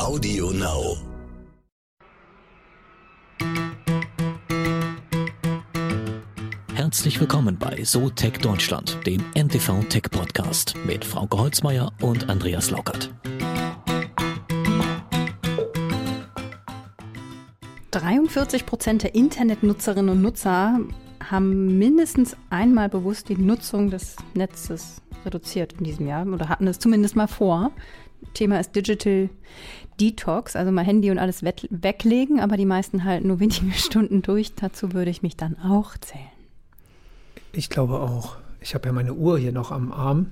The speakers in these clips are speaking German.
Audio Now. Herzlich willkommen bei So Tech Deutschland, dem NTV Tech Podcast mit Frauke Holzmeier und Andreas Laukert. 43 Prozent der Internetnutzerinnen und Nutzer haben mindestens einmal bewusst die Nutzung des Netzes reduziert in diesem Jahr oder hatten es zumindest mal vor. Thema ist Digital Detox, also mal Handy und alles weglegen, aber die meisten halten nur wenige Stunden durch. Dazu würde ich mich dann auch zählen. Ich glaube auch. Ich habe ja meine Uhr hier noch am Arm,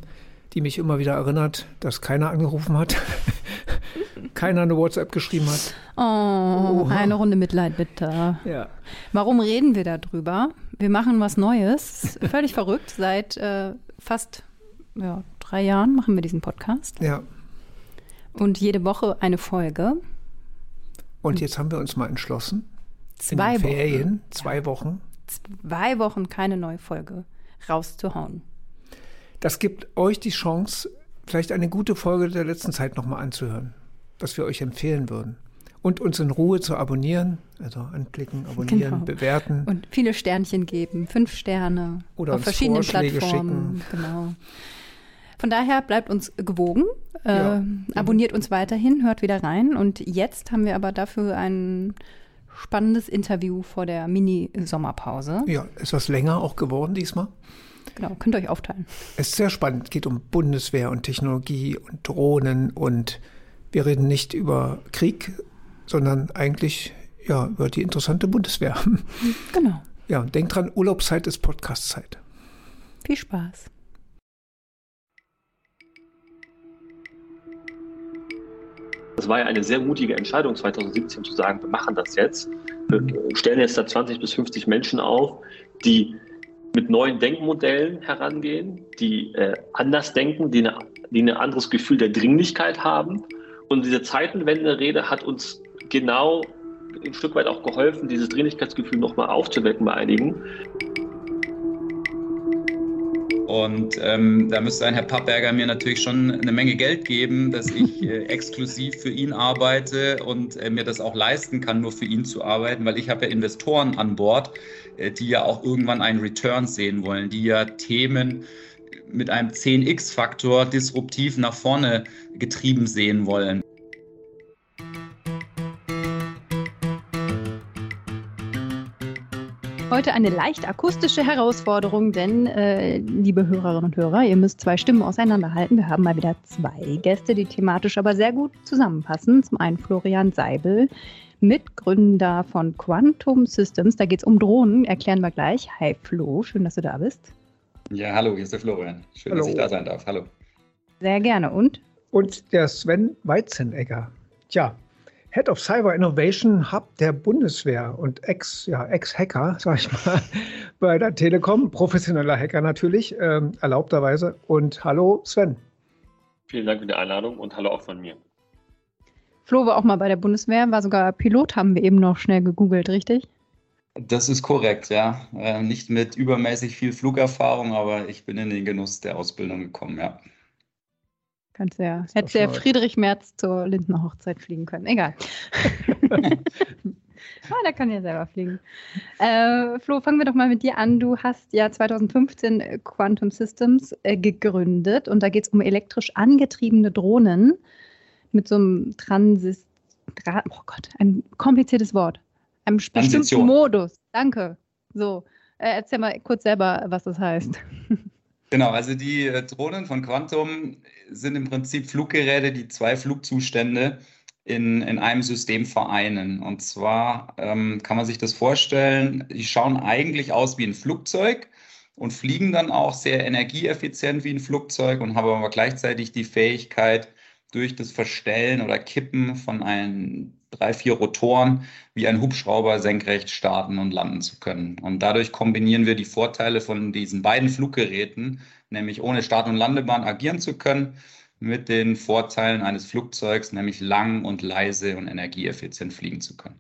die mich immer wieder erinnert, dass keiner angerufen hat, keiner eine WhatsApp geschrieben hat. Oh, Oha. eine Runde Mitleid bitte. Ja. Warum reden wir darüber? Wir machen was Neues. Völlig verrückt. Seit äh, fast ja, drei Jahren machen wir diesen Podcast. Ja. Und jede Woche eine Folge. Und jetzt haben wir uns mal entschlossen, zwei in den Ferien, zwei ja. Wochen. Zwei Wochen keine neue Folge rauszuhauen. Das gibt euch die Chance, vielleicht eine gute Folge der letzten Zeit nochmal anzuhören, was wir euch empfehlen würden. Und uns in Ruhe zu abonnieren, also anklicken, abonnieren, genau. bewerten. Und viele Sternchen geben, fünf Sterne. Oder auf verschiedenen Vorschläge Plattformen. Schicken. Genau. Von daher bleibt uns gewogen, äh, ja. abonniert uns weiterhin, hört wieder rein. Und jetzt haben wir aber dafür ein spannendes Interview vor der Mini-Sommerpause. Ja, ist was länger auch geworden diesmal. Genau, könnt ihr euch aufteilen. Es ist sehr spannend. Es geht um Bundeswehr und Technologie und Drohnen und wir reden nicht über Krieg, sondern eigentlich ja, über die interessante Bundeswehr. Genau. Ja, und denkt dran, Urlaubszeit ist Podcastzeit. Viel Spaß. Das war ja eine sehr mutige Entscheidung 2017 zu sagen, wir machen das jetzt. Wir stellen jetzt da 20 bis 50 Menschen auf, die mit neuen Denkmodellen herangehen, die äh, anders denken, die, eine, die ein anderes Gefühl der Dringlichkeit haben. Und diese Zeitenwende-Rede hat uns genau ein Stück weit auch geholfen, dieses Dringlichkeitsgefühl nochmal aufzuwecken bei einigen. Und ähm, da müsste ein Herr Pappberger mir natürlich schon eine Menge Geld geben, dass ich äh, exklusiv für ihn arbeite und äh, mir das auch leisten kann, nur für ihn zu arbeiten, weil ich habe ja Investoren an Bord, äh, die ja auch irgendwann einen Return sehen wollen, die ja Themen mit einem 10x-Faktor disruptiv nach vorne getrieben sehen wollen. Heute eine leicht akustische Herausforderung, denn, äh, liebe Hörerinnen und Hörer, ihr müsst zwei Stimmen auseinanderhalten. Wir haben mal wieder zwei Gäste, die thematisch aber sehr gut zusammenpassen. Zum einen Florian Seibel, Mitgründer von Quantum Systems. Da geht es um Drohnen, erklären wir gleich. Hi Flo, schön, dass du da bist. Ja, hallo, hier ist der Florian. Schön, hallo. dass ich da sein darf. Hallo. Sehr gerne. Und? Und der Sven Weizenegger. Tja, Head of Cyber Innovation Hub der Bundeswehr und Ex, ja, Ex-Hacker, sag ich mal, bei der Telekom, professioneller Hacker natürlich, ähm, erlaubterweise. Und hallo Sven. Vielen Dank für die Einladung und hallo auch von mir. Flo war auch mal bei der Bundeswehr, war sogar Pilot, haben wir eben noch schnell gegoogelt, richtig? Das ist korrekt, ja. Äh, nicht mit übermäßig viel Flugerfahrung, aber ich bin in den Genuss der Ausbildung gekommen, ja. Kannst ja, hättest ja Friedrich Merz zur Lindner Hochzeit fliegen können. Egal. ah, der kann ja selber fliegen. Äh, Flo, fangen wir doch mal mit dir an. Du hast ja 2015 Quantum Systems äh, gegründet und da geht es um elektrisch angetriebene Drohnen mit so einem Transit. Oh Gott, ein kompliziertes Wort. Einem bestimmten Modus. Danke. So, äh, erzähl mal kurz selber, was das heißt. Genau, also die äh, Drohnen von Quantum sind im Prinzip Fluggeräte, die zwei Flugzustände in, in einem System vereinen. Und zwar ähm, kann man sich das vorstellen, die schauen eigentlich aus wie ein Flugzeug und fliegen dann auch sehr energieeffizient wie ein Flugzeug und haben aber gleichzeitig die Fähigkeit, durch das Verstellen oder Kippen von ein, drei, vier Rotoren wie ein Hubschrauber senkrecht starten und landen zu können. Und dadurch kombinieren wir die Vorteile von diesen beiden Fluggeräten, nämlich ohne Start- und Landebahn agieren zu können, mit den Vorteilen eines Flugzeugs, nämlich lang und leise und energieeffizient fliegen zu können.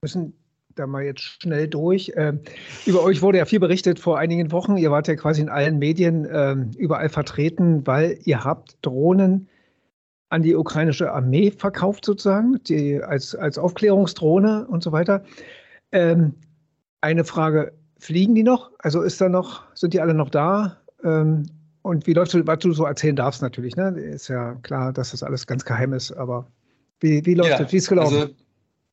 Wir müssen da mal jetzt schnell durch. Ähm, über euch wurde ja viel berichtet vor einigen Wochen. Ihr wart ja quasi in allen Medien ähm, überall vertreten, weil ihr habt Drohnen an die ukrainische Armee verkauft, sozusagen, die, als, als Aufklärungsdrohne und so weiter. Ähm, eine Frage, fliegen die noch? Also ist da noch, sind die alle noch da? Ähm, und wie läuft es, was du so erzählen darfst natürlich, ne? Ist ja klar, dass das alles ganz geheim ist, aber wie, wie läuft ja, das? Wie ist es gelaufen? Also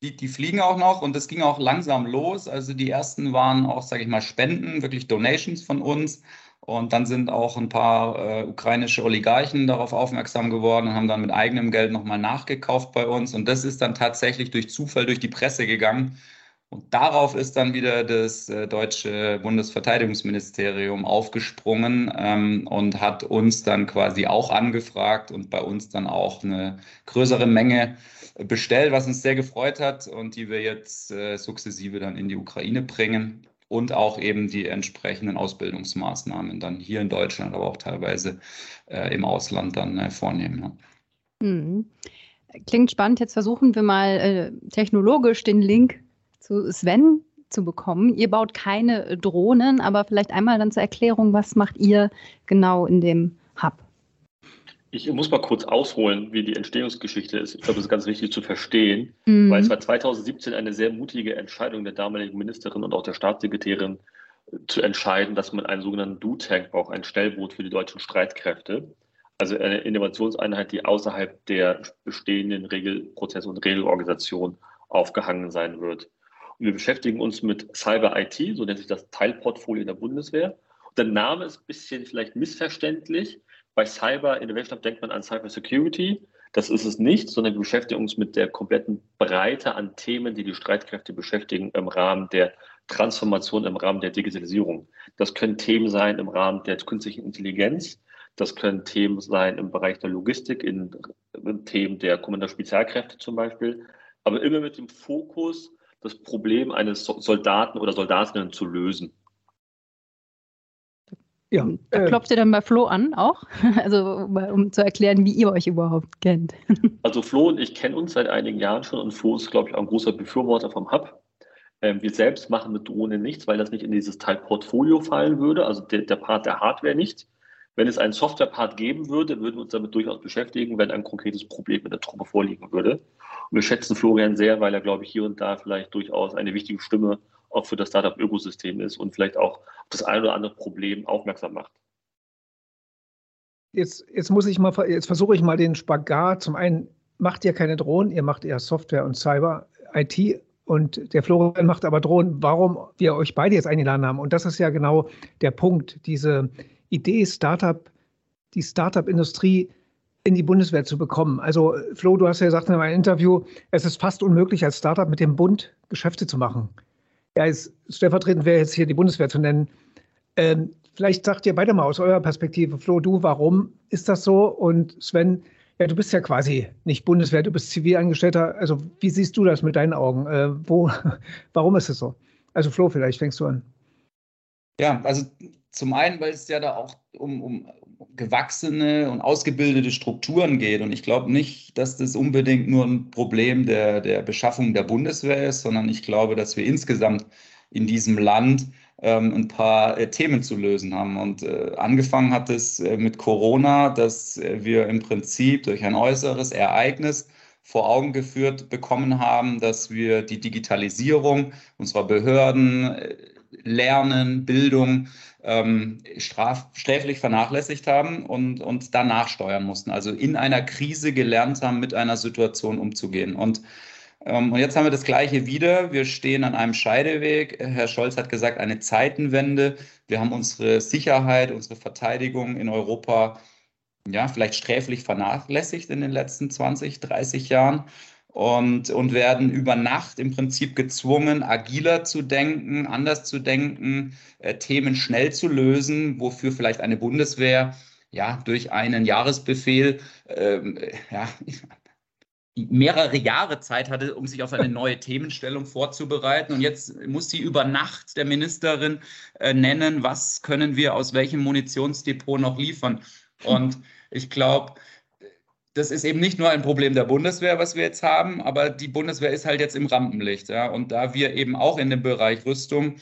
die, die fliegen auch noch und es ging auch langsam los. Also die ersten waren auch, sage ich mal, Spenden, wirklich Donations von uns. Und dann sind auch ein paar äh, ukrainische Oligarchen darauf aufmerksam geworden und haben dann mit eigenem Geld nochmal nachgekauft bei uns. Und das ist dann tatsächlich durch Zufall durch die Presse gegangen. Und darauf ist dann wieder das äh, deutsche Bundesverteidigungsministerium aufgesprungen ähm, und hat uns dann quasi auch angefragt und bei uns dann auch eine größere Menge bestellt, was uns sehr gefreut hat und die wir jetzt äh, sukzessive dann in die Ukraine bringen und auch eben die entsprechenden Ausbildungsmaßnahmen dann hier in Deutschland, aber auch teilweise äh, im Ausland dann äh, vornehmen. Ja. Hm. Klingt spannend. Jetzt versuchen wir mal äh, technologisch den Link zu Sven zu bekommen. Ihr baut keine Drohnen, aber vielleicht einmal dann zur Erklärung, was macht ihr genau in dem Hub? Ich muss mal kurz ausholen, wie die Entstehungsgeschichte ist. Ich glaube, das ist ganz wichtig zu verstehen, mhm. weil es war 2017 eine sehr mutige Entscheidung der damaligen Ministerin und auch der Staatssekretärin zu entscheiden, dass man einen sogenannten Do-Tank braucht, ein Stellboot für die deutschen Streitkräfte. Also eine Innovationseinheit, die außerhalb der bestehenden Regelprozesse und Regelorganisation aufgehangen sein wird. Und wir beschäftigen uns mit Cyber IT, so nennt sich das Teilportfolio der Bundeswehr. Und der Name ist ein bisschen vielleicht missverständlich bei Cyber Innovation Hub denkt man an Cyber Security. Das ist es nicht, sondern wir beschäftigen uns mit der kompletten Breite an Themen, die die Streitkräfte beschäftigen im Rahmen der Transformation, im Rahmen der Digitalisierung. Das können Themen sein im Rahmen der künstlichen Intelligenz. Das können Themen sein im Bereich der Logistik, in, in Themen der Kommando Spezialkräfte zum Beispiel. Aber immer mit dem Fokus, das Problem eines Soldaten oder Soldatinnen zu lösen. Ja, da äh, klopft ihr dann bei Flo an auch? Also um zu erklären, wie ihr euch überhaupt kennt. Also Flo und ich kennen uns seit einigen Jahren schon und Flo ist, glaube ich, auch ein großer Befürworter vom Hub. Ähm, wir selbst machen mit Drohnen nichts, weil das nicht in dieses Teil Portfolio fallen würde, also der, der Part der Hardware nicht. Wenn es einen Software-Part geben würde, würden wir uns damit durchaus beschäftigen, wenn ein konkretes Problem mit der Truppe vorliegen würde. Und wir schätzen Florian sehr, weil er, glaube ich, hier und da vielleicht durchaus eine wichtige Stimme auch für das Startup-Ökosystem ist und vielleicht auch das ein oder andere Problem aufmerksam macht. Jetzt, jetzt muss ich mal, jetzt versuche ich mal den Spagat. Zum einen macht ihr keine Drohnen, ihr macht eher Software und Cyber, IT und der Florian macht aber Drohnen. Warum wir euch beide jetzt eingeladen haben? Und das ist ja genau der Punkt, diese Idee, Startup, die Startup-Industrie in die Bundeswehr zu bekommen. Also Flo, du hast ja gesagt in einem Interview, es ist fast unmöglich als Startup mit dem Bund Geschäfte zu machen ja, ist, stellvertretend wäre jetzt hier die Bundeswehr zu nennen. Ähm, vielleicht sagt ihr beide mal aus eurer Perspektive, Flo, du, warum ist das so? Und Sven, ja, du bist ja quasi nicht Bundeswehr, du bist Zivilangestellter. Also wie siehst du das mit deinen Augen? Äh, wo, warum ist es so? Also Flo, vielleicht fängst du an. Ja, also zum einen, weil es ja da auch um, um gewachsene und ausgebildete Strukturen geht. Und ich glaube nicht, dass das unbedingt nur ein Problem der, der Beschaffung der Bundeswehr ist, sondern ich glaube, dass wir insgesamt in diesem Land ähm, ein paar äh, Themen zu lösen haben. Und äh, angefangen hat es äh, mit Corona, dass äh, wir im Prinzip durch ein äußeres Ereignis vor Augen geführt bekommen haben, dass wir die Digitalisierung unserer Behörden, äh, Lernen, Bildung ähm, straf, sträflich vernachlässigt haben und, und danach steuern mussten. Also in einer Krise gelernt haben, mit einer Situation umzugehen. Und, ähm, und jetzt haben wir das Gleiche wieder. Wir stehen an einem Scheideweg. Herr Scholz hat gesagt, eine Zeitenwende. Wir haben unsere Sicherheit, unsere Verteidigung in Europa ja, vielleicht sträflich vernachlässigt in den letzten 20, 30 Jahren und, und werden über Nacht im Prinzip gezwungen, agiler zu denken, anders zu denken, äh, Themen schnell zu lösen, wofür vielleicht eine Bundeswehr ja durch einen Jahresbefehl ähm, ja, mehrere Jahre Zeit hatte, um sich auf eine neue Themenstellung vorzubereiten. Und jetzt muss sie über Nacht der Ministerin äh, nennen, was können wir aus welchem Munitionsdepot noch liefern. Und ich glaube, das ist eben nicht nur ein Problem der Bundeswehr, was wir jetzt haben, aber die Bundeswehr ist halt jetzt im Rampenlicht. Ja? Und da wir eben auch in dem Bereich Rüstung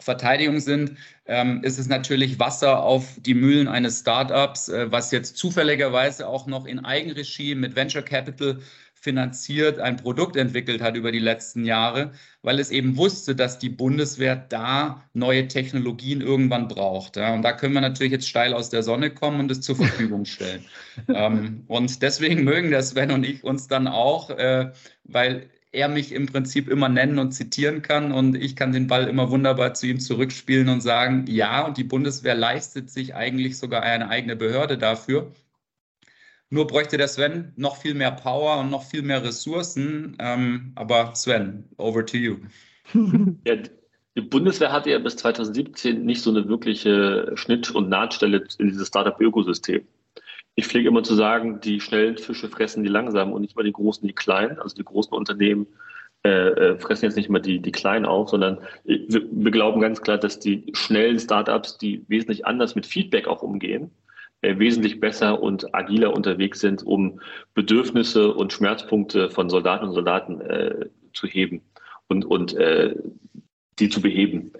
Verteidigung sind, ähm, ist es natürlich Wasser auf die Mühlen eines Startups, äh, was jetzt zufälligerweise auch noch in Eigenregie mit Venture Capital finanziert ein Produkt entwickelt hat über die letzten Jahre, weil es eben wusste, dass die Bundeswehr da neue Technologien irgendwann braucht. Ja. Und da können wir natürlich jetzt steil aus der Sonne kommen und es zur Verfügung stellen. ähm, und deswegen mögen der Sven und ich uns dann auch, äh, weil er mich im Prinzip immer nennen und zitieren kann und ich kann den Ball immer wunderbar zu ihm zurückspielen und sagen, ja, und die Bundeswehr leistet sich eigentlich sogar eine eigene Behörde dafür. Nur bräuchte der Sven noch viel mehr Power und noch viel mehr Ressourcen. Ähm, aber Sven, over to you. Ja, die Bundeswehr hatte ja bis 2017 nicht so eine wirkliche Schnitt- und Nahtstelle in dieses Startup-Ökosystem. Ich pflege immer zu sagen, die schnellen Fische fressen die langsamen und nicht mal die großen, die kleinen. Also die großen Unternehmen äh, äh fressen jetzt nicht mal die, die kleinen auf, sondern wir, wir glauben ganz klar, dass die schnellen Startups, die wesentlich anders mit Feedback auch umgehen, äh, wesentlich besser und agiler unterwegs sind, um Bedürfnisse und Schmerzpunkte von Soldaten und Soldaten äh, zu heben und, und äh, die zu beheben.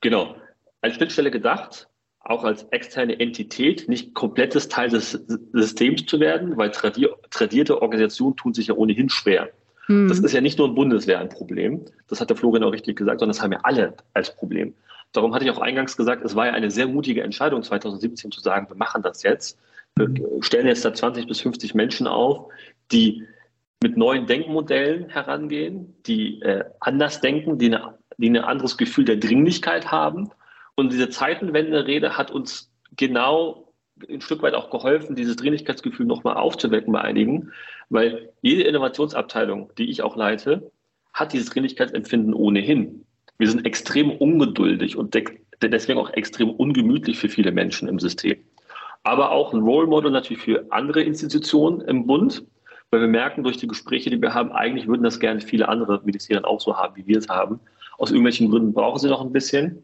Genau. Als Schnittstelle gedacht, auch als externe Entität, nicht komplettes Teil des Systems zu werden, weil tradierte Organisationen tun sich ja ohnehin schwer. Hm. Das ist ja nicht nur im Bundeswehr ein Problem, das hat der Florian auch richtig gesagt, sondern das haben ja alle als Problem. Darum hatte ich auch eingangs gesagt, es war ja eine sehr mutige Entscheidung 2017 zu sagen, wir machen das jetzt. Wir stellen jetzt da 20 bis 50 Menschen auf, die mit neuen Denkmodellen herangehen, die äh, anders denken, die, eine, die ein anderes Gefühl der Dringlichkeit haben. Und diese Zeitenwende-Rede hat uns genau ein Stück weit auch geholfen, dieses Dringlichkeitsgefühl nochmal aufzuwecken bei einigen, weil jede Innovationsabteilung, die ich auch leite, hat dieses Dringlichkeitsempfinden ohnehin. Wir sind extrem ungeduldig und deswegen auch extrem ungemütlich für viele Menschen im System. Aber auch ein Role Model natürlich für andere Institutionen im Bund, weil wir merken durch die Gespräche, die wir haben, eigentlich würden das gerne viele andere Ministerien auch so haben, wie wir es haben. Aus irgendwelchen Gründen brauchen sie noch ein bisschen.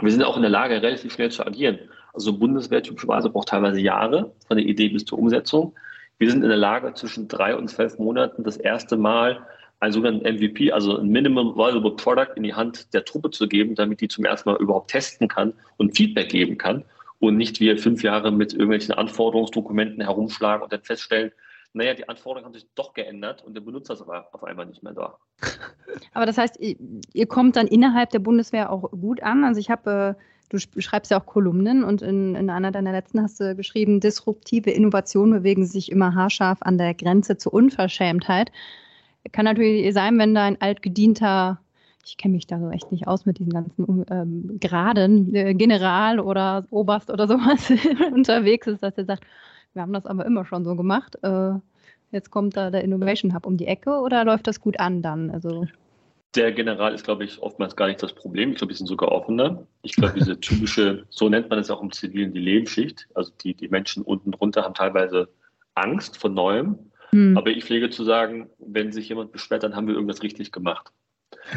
Wir sind auch in der Lage, relativ schnell zu agieren. Also Bundeswehr typischerweise braucht teilweise Jahre von der Idee bis zur Umsetzung. Wir sind in der Lage, zwischen drei und zwölf Monaten das erste Mal einen sogenannten MVP, also ein Minimum Valuable Product in die Hand der Truppe zu geben, damit die zum ersten Mal überhaupt testen kann und Feedback geben kann und nicht wir fünf Jahre mit irgendwelchen Anforderungsdokumenten herumschlagen und dann feststellen, naja, die Anforderungen haben sich doch geändert und der Benutzer ist aber auf einmal nicht mehr da. Aber das heißt, ihr kommt dann innerhalb der Bundeswehr auch gut an. Also ich habe, äh, du schreibst ja auch Kolumnen und in, in einer deiner letzten hast du geschrieben, disruptive Innovationen bewegen sich immer haarscharf an der Grenze zur Unverschämtheit. Kann natürlich sein, wenn da ein altgedienter, ich kenne mich da so echt nicht aus mit diesen ganzen ähm, Graden, äh, General oder Oberst oder sowas unterwegs ist, dass er sagt, wir haben das aber immer schon so gemacht. Äh, jetzt kommt da der Innovation Hub um die Ecke oder läuft das gut an dann? Also der General ist, glaube ich, oftmals gar nicht das Problem. Ich glaube, die sind sogar offener. Ich glaube, diese typische, so nennt man es auch im Zivilen, die Lebensschicht. Also die, die Menschen unten drunter haben teilweise Angst vor Neuem hm. Aber ich pflege zu sagen, wenn sich jemand beschwert, dann haben wir irgendwas richtig gemacht.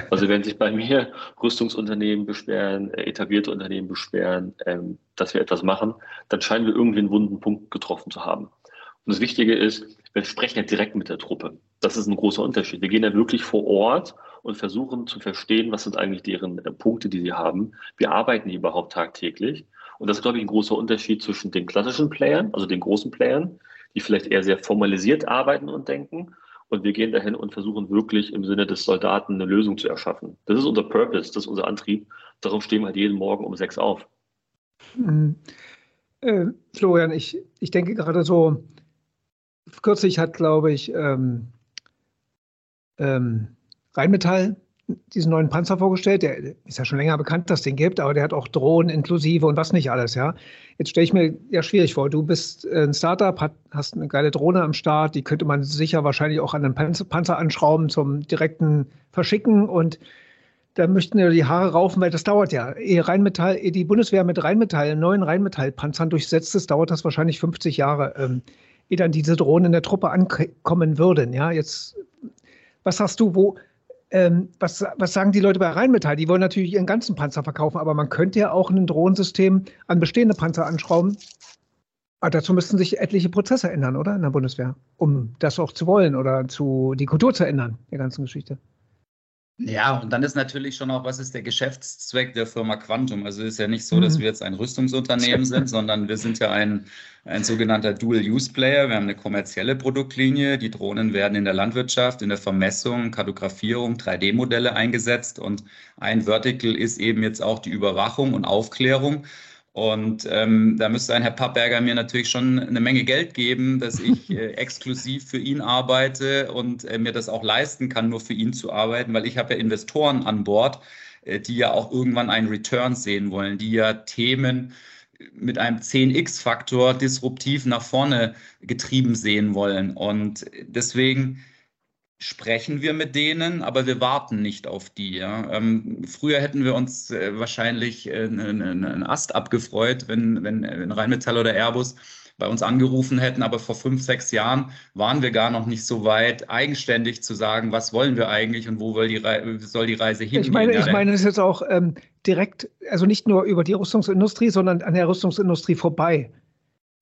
Also wenn sich bei mir Rüstungsunternehmen beschweren, äh, etablierte Unternehmen beschweren, ähm, dass wir etwas machen, dann scheinen wir irgendwie einen wunden Punkt getroffen zu haben. Und das Wichtige ist, wir sprechen ja direkt mit der Truppe. Das ist ein großer Unterschied. Wir gehen ja wirklich vor Ort und versuchen zu verstehen, was sind eigentlich deren äh, Punkte, die sie haben. Wir arbeiten hier überhaupt tagtäglich. Und das ist, glaube ich, ein großer Unterschied zwischen den klassischen Playern, also den großen Playern, die vielleicht eher sehr formalisiert arbeiten und denken. Und wir gehen dahin und versuchen wirklich im Sinne des Soldaten eine Lösung zu erschaffen. Das ist unser Purpose, das ist unser Antrieb. Darum stehen wir halt jeden Morgen um sechs auf. Mhm. Äh, Florian, ich, ich denke gerade so, kürzlich hat, glaube ich, ähm, ähm, Rheinmetall diesen neuen Panzer vorgestellt. Der ist ja schon länger bekannt, dass es den gibt, aber der hat auch Drohnen inklusive und was nicht alles, ja. Jetzt stelle ich mir ja schwierig vor. Du bist ein Startup, hat, hast eine geile Drohne am Start, die könnte man sicher wahrscheinlich auch an einen Panzer, anschrauben zum direkten Verschicken und da möchten ja die Haare raufen, weil das dauert ja. Ehe Rheinmetall, ehe die Bundeswehr mit Rheinmetall, neuen Rheinmetallpanzern durchsetzt ist, dauert das wahrscheinlich 50 Jahre, ähm, ehe dann diese Drohnen in der Truppe ankommen würden. Ja, jetzt, was sagst du, wo, ähm, was, was sagen die Leute bei Rheinmetall? Die wollen natürlich ihren ganzen Panzer verkaufen, aber man könnte ja auch ein Drohnensystem an bestehende Panzer anschrauben. Aber dazu müssten sich etliche Prozesse ändern, oder? In der Bundeswehr, um das auch zu wollen oder zu, die Kultur zu ändern, der ganzen Geschichte. Ja, und dann ist natürlich schon auch, was ist der Geschäftszweck der Firma Quantum? Also es ist ja nicht so, dass mhm. wir jetzt ein Rüstungsunternehmen sind, sondern wir sind ja ein, ein sogenannter Dual-Use-Player. Wir haben eine kommerzielle Produktlinie. Die Drohnen werden in der Landwirtschaft, in der Vermessung, Kartografierung, 3D-Modelle eingesetzt. Und ein Vertical ist eben jetzt auch die Überwachung und Aufklärung. Und ähm, da müsste ein Herr Pappberger mir natürlich schon eine Menge Geld geben, dass ich äh, exklusiv für ihn arbeite und äh, mir das auch leisten kann, nur für ihn zu arbeiten, weil ich habe ja Investoren an Bord, äh, die ja auch irgendwann einen Return sehen wollen, die ja Themen mit einem 10x-Faktor disruptiv nach vorne getrieben sehen wollen. Und deswegen sprechen wir mit denen, aber wir warten nicht auf die. Ja. Ähm, früher hätten wir uns äh, wahrscheinlich äh, einen Ast abgefreut, wenn, wenn, wenn Rheinmetall oder Airbus bei uns angerufen hätten, aber vor fünf, sechs Jahren waren wir gar noch nicht so weit, eigenständig zu sagen, was wollen wir eigentlich und wo soll die, soll die Reise hingehen. Ich meine, ich meine, das ist jetzt auch ähm, direkt, also nicht nur über die Rüstungsindustrie, sondern an der Rüstungsindustrie vorbei.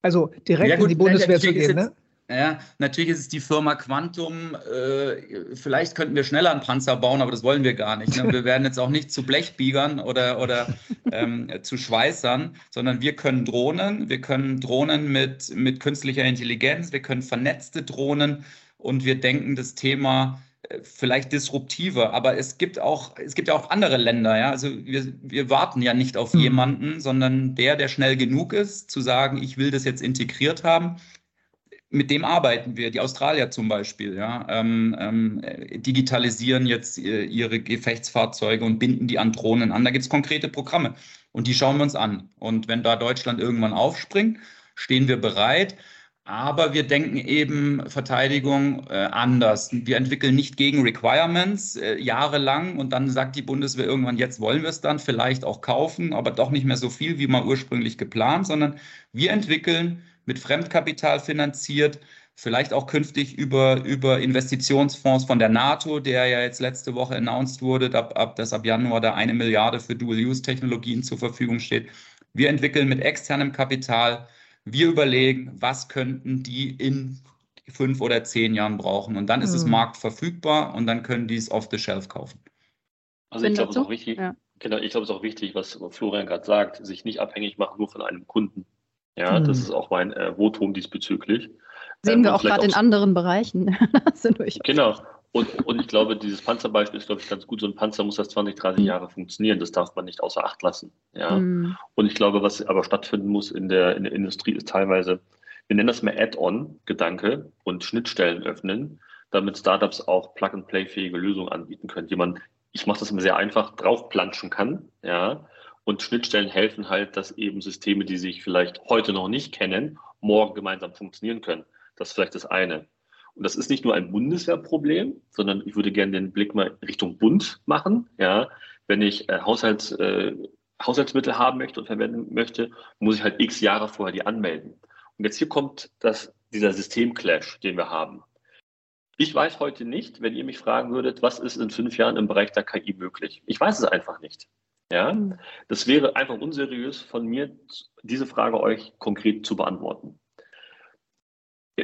Also direkt ja, gut, in die Bundeswehr zu gehen, ne? Ja, natürlich ist es die Firma Quantum. Äh, vielleicht könnten wir schneller einen Panzer bauen, aber das wollen wir gar nicht. Ne? Wir werden jetzt auch nicht zu Blechbiegern oder, oder ähm, zu Schweißern, sondern wir können Drohnen. Wir können Drohnen mit, mit künstlicher Intelligenz. Wir können vernetzte Drohnen und wir denken das Thema äh, vielleicht disruptiver, aber es gibt auch, es gibt ja auch andere Länder, ja. Also wir, wir warten ja nicht auf mhm. jemanden, sondern der, der schnell genug ist, zu sagen, ich will das jetzt integriert haben mit dem arbeiten wir. Die Australier zum Beispiel, ja, ähm, ähm, digitalisieren jetzt äh, ihre Gefechtsfahrzeuge und binden die an Drohnen an. Da gibt es konkrete Programme und die schauen wir uns an. Und wenn da Deutschland irgendwann aufspringt, stehen wir bereit. Aber wir denken eben Verteidigung äh, anders. Wir entwickeln nicht gegen Requirements äh, jahrelang und dann sagt die Bundeswehr irgendwann, jetzt wollen wir es dann vielleicht auch kaufen, aber doch nicht mehr so viel, wie man ursprünglich geplant, sondern wir entwickeln mit Fremdkapital finanziert, vielleicht auch künftig über, über Investitionsfonds von der NATO, der ja jetzt letzte Woche announced wurde, ab, ab, dass ab Januar da eine Milliarde für Dual-Use-Technologien zur Verfügung steht. Wir entwickeln mit externem Kapital, wir überlegen, was könnten die in fünf oder zehn Jahren brauchen. Und dann ist mhm. es marktverfügbar und dann können die es off the shelf kaufen. Also ich glaube, es ist auch wichtig, ja. genau, ich glaube, es ist auch wichtig, was Florian gerade sagt, sich nicht abhängig machen nur von einem Kunden. Ja, hm. das ist auch mein äh, Votum diesbezüglich. Sehen ähm, wir auch gerade in anderen Bereichen. genau. Und, und ich glaube, dieses Panzerbeispiel ist, glaube ich, ganz gut. So ein Panzer muss das 20, 30 hm. Jahre funktionieren. Das darf man nicht außer Acht lassen. Ja. Mhm. Und ich glaube, was aber stattfinden muss in der, in der Industrie, ist teilweise, wir nennen das mal Add-on-Gedanke und Schnittstellen öffnen, damit Startups auch Plug-and-Play-fähige Lösungen anbieten können, die man, ich mache das immer sehr einfach, draufplanschen kann. Ja und Schnittstellen helfen halt, dass eben Systeme, die sich vielleicht heute noch nicht kennen, morgen gemeinsam funktionieren können. Das ist vielleicht das eine. Und das ist nicht nur ein Bundeswehrproblem, sondern ich würde gerne den Blick mal Richtung Bund machen. Ja, wenn ich äh, Haushalts, äh, Haushaltsmittel haben möchte und verwenden möchte, muss ich halt x Jahre vorher die anmelden. Und jetzt hier kommt das, dieser Systemclash, den wir haben. Ich weiß heute nicht, wenn ihr mich fragen würdet, was ist in fünf Jahren im Bereich der KI möglich. Ich weiß es einfach nicht. Ja, hm. das wäre einfach unseriös von mir, diese Frage euch konkret zu beantworten.